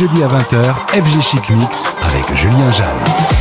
jeudis à 20h, FG Chic Mix avec Julien Jeanne.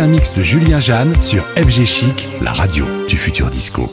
Un mix de Julien Jeanne sur FG Chic, la radio du futur disco.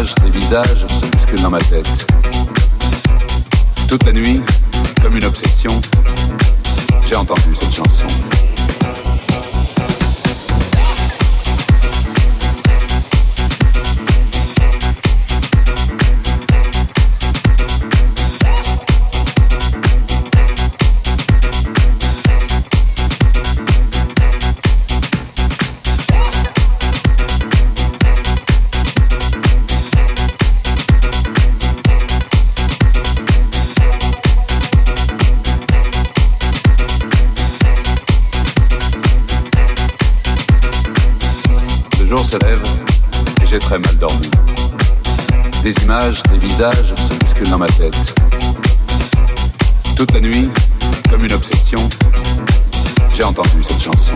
Des visages se bousculent dans ma tête. Toute la nuit, comme une obsession, j'ai entendu cette chanson. Des images, des visages se bousculent dans ma tête. Toute la nuit, comme une obsession, j'ai entendu cette chanson.